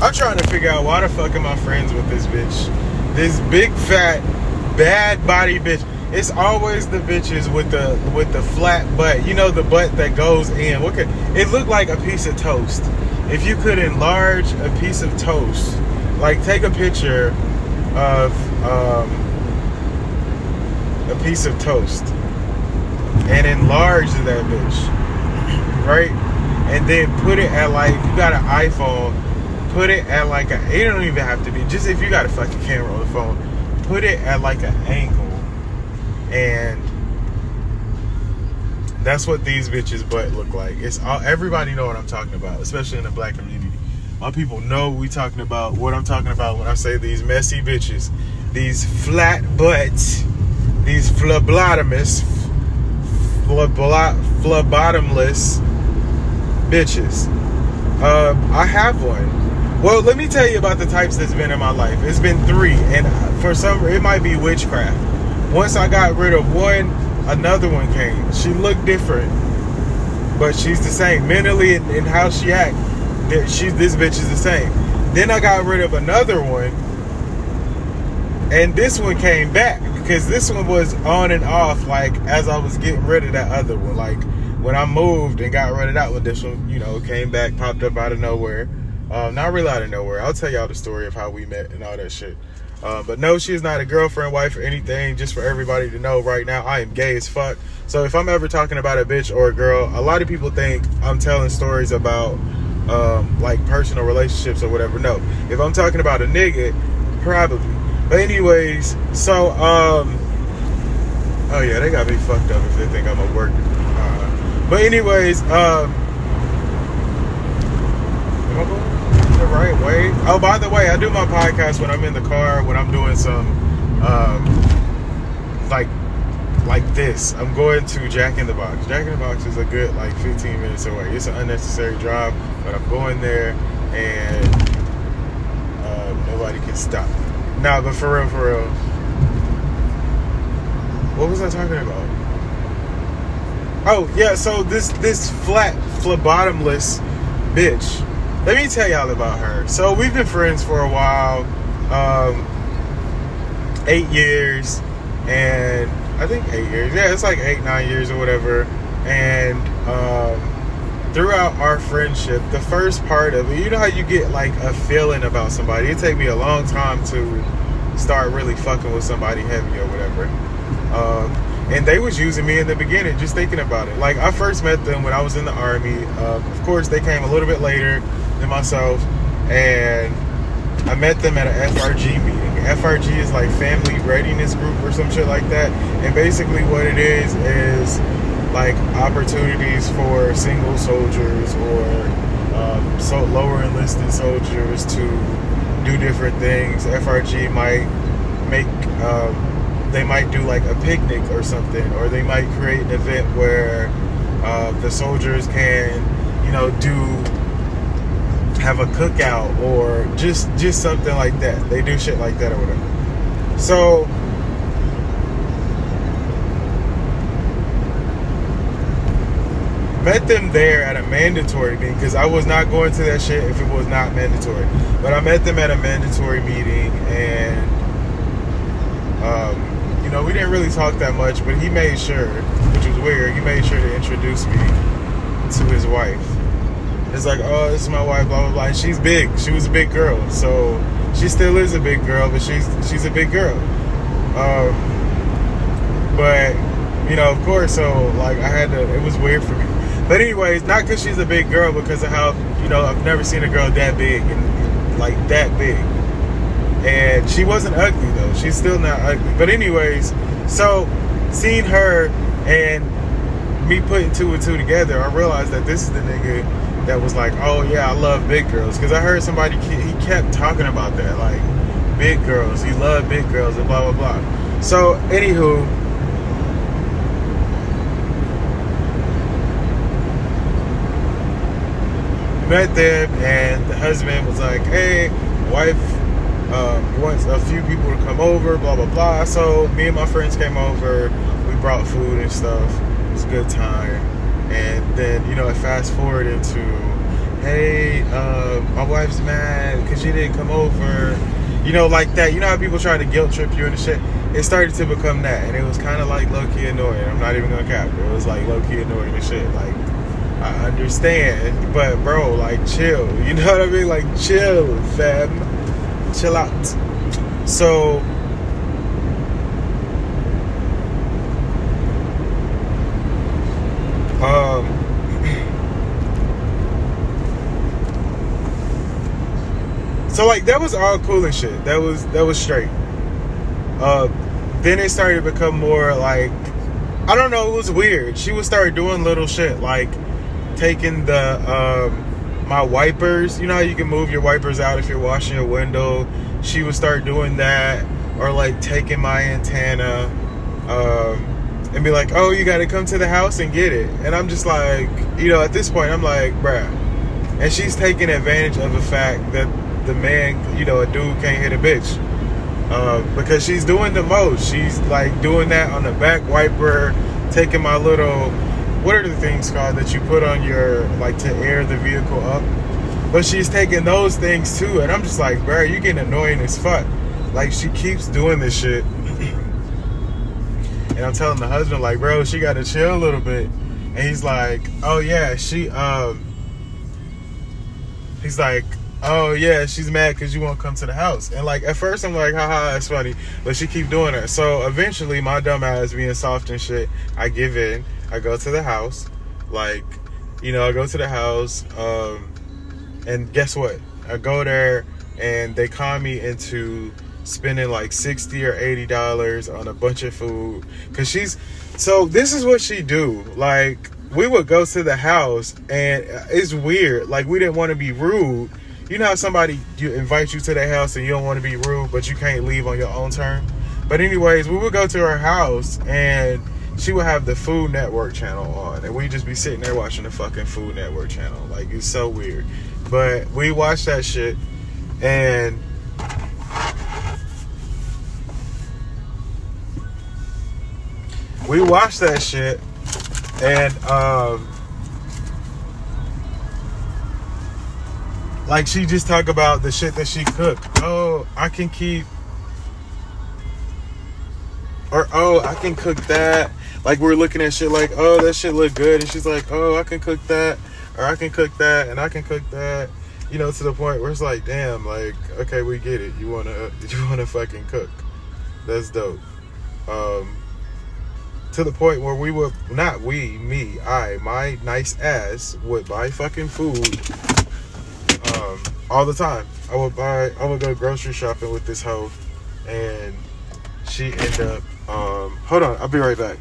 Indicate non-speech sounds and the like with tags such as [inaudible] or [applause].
I'm trying to figure out why the fuck am I friends with this bitch? This big fat bad body bitch. It's always the bitches with the with the flat butt. You know the butt that goes in. What could it looked like a piece of toast? If you could enlarge a piece of toast, like take a picture of um, a piece of toast and enlarge that bitch, right? And then put it at like you got an iPhone, put it at like a. It don't even have to be just if you got a fucking camera on the phone, put it at like an angle, and that's what these bitches butt look like. It's all everybody know what I'm talking about, especially in the black community. My people know we talking about what I'm talking about when I say these messy bitches, these flat butts, these phlebotomous, phlebotomless bitches. Uh, I have one. Well, let me tell you about the types that's been in my life. It's been three, and for some, it might be witchcraft. Once I got rid of one, another one came. She looked different, but she's the same mentally and, and how she act she this bitch is the same. Then I got rid of another one, and this one came back because this one was on and off. Like as I was getting rid of that other one, like when I moved and got rid of that one, this one, you know, came back, popped up out of nowhere. Um, not really out of nowhere. I'll tell y'all the story of how we met and all that shit. Uh, but no, she's not a girlfriend, wife, or anything. Just for everybody to know right now, I am gay as fuck. So if I'm ever talking about a bitch or a girl, a lot of people think I'm telling stories about um, like personal relationships or whatever. No, if I'm talking about a nigga, probably. But anyways, so um, oh yeah, they got me fucked up if they think I'm a work. Uh, but anyways, um, am I going right way? Oh, by the way, I do my podcast when I'm in the car when I'm doing some um, like like this. I'm going to Jack in the Box. Jack in the Box is a good like 15 minutes away. It's an unnecessary drive, but I'm going there and uh, nobody can stop. Nah, but for real, for real. What was I talking about? Oh yeah, so this this flat, phlebotomless bitch. Let me tell y'all about her. So we've been friends for a while, um, eight years, and I think eight years. Yeah, it's like eight, nine years or whatever. And um, throughout our friendship, the first part of it, you know how you get like a feeling about somebody. It take me a long time to start really fucking with somebody heavy or whatever. Um, and they was using me in the beginning, just thinking about it. Like I first met them when I was in the army. Uh, of course, they came a little bit later than myself, and I met them at an FRG meeting. FRG is like Family Readiness Group or some shit like that. And basically, what it is is like opportunities for single soldiers or um, so lower enlisted soldiers to do different things. FRG might make um, they might do like a picnic or something, or they might create an event where uh, the soldiers can, you know, do have a cookout or just just something like that. They do shit like that or whatever. So met them there at a mandatory meeting because I was not going to that shit if it was not mandatory. But I met them at a mandatory meeting and um, you know, we didn't really talk that much, but he made sure, which was weird, he made sure to introduce me to his wife. It's like, oh, this is my wife, blah blah blah. She's big. She was a big girl, so she still is a big girl, but she's she's a big girl. Um, but you know, of course, so like I had to. It was weird for me. But anyways, not because she's a big girl, because of how you know I've never seen a girl that big and like that big. And she wasn't ugly though. She's still not ugly. But anyways, so seeing her and me putting two and two together, I realized that this is the nigga that was like, oh yeah, I love big girls. Because I heard somebody, he kept talking about that, like big girls. He loved big girls and blah, blah, blah. So, anywho, met them and the husband was like, hey, wife um, wants a few people to come over, blah, blah, blah. So, me and my friends came over. We brought food and stuff. It was a good time and then you know I fast forward into hey uh, my wife's mad because she didn't come over. You know, like that. You know how people try to guilt trip you and shit? It started to become that. And it was kind of like low key annoying. I'm not even gonna cap it. It was like low key annoying and shit. Like, I understand. But, bro, like, chill. [laughs] You know what I mean? Like, chill, fam. Chill out. So, um, so like that was all cool and shit. That was that was straight. Uh, then it started to become more like I don't know. It was weird. She would start doing little shit like taking the um, my wipers. You know how you can move your wipers out if you're washing your window. She would start doing that, or like taking my antenna. Um, and be like, "Oh, you got to come to the house and get it." And I'm just like, you know, at this point, I'm like, bruh. And she's taking advantage of the fact that the man, you know, a dude can't hit a bitch uh, because she's doing the most. She's like doing that on the back wiper, taking my little, what are the things called that you put on your like to air the vehicle up? But she's taking those things too, and I'm just like, bro, you getting annoying as fuck. Like she keeps doing this shit. And I'm telling the husband, like, bro, she got to chill a little bit. And he's like, oh yeah, she, um, he's like, oh yeah, she's mad because you won't come to the house. And like, at first I'm like, haha, that's funny. But she keep doing it. So eventually my dumb ass being soft and shit, I give in. I go to the house. Like, you know, I go to the house. Um, and guess what? I go there and they con me into spending like 60 or 80 dollars on a bunch of food because she's so this is what she do like we would go to the house and it's weird like we didn't want to be rude you know how somebody you invite you to their house and you don't want to be rude but you can't leave on your own term? But anyways we would go to her house and she would have the food network channel on and we'd just be sitting there watching the fucking food network channel. Like it's so weird. But we watched that shit and we watched that shit and um like she just talk about the shit that she cooked. Oh i can keep or oh i can cook that. Like we're looking at shit like oh that shit look good. And she's like oh i can cook that or i can cook that and i can cook that. You know to the point where it's like damn like okay we get it. You want to [laughs] you want to fucking cook. That's dope. Um to the point where we would not we me I my nice ass would buy fucking food all the time. I would buy I would go grocery shopping with this hoe, and she end up. Um, hold on, I'll be right back.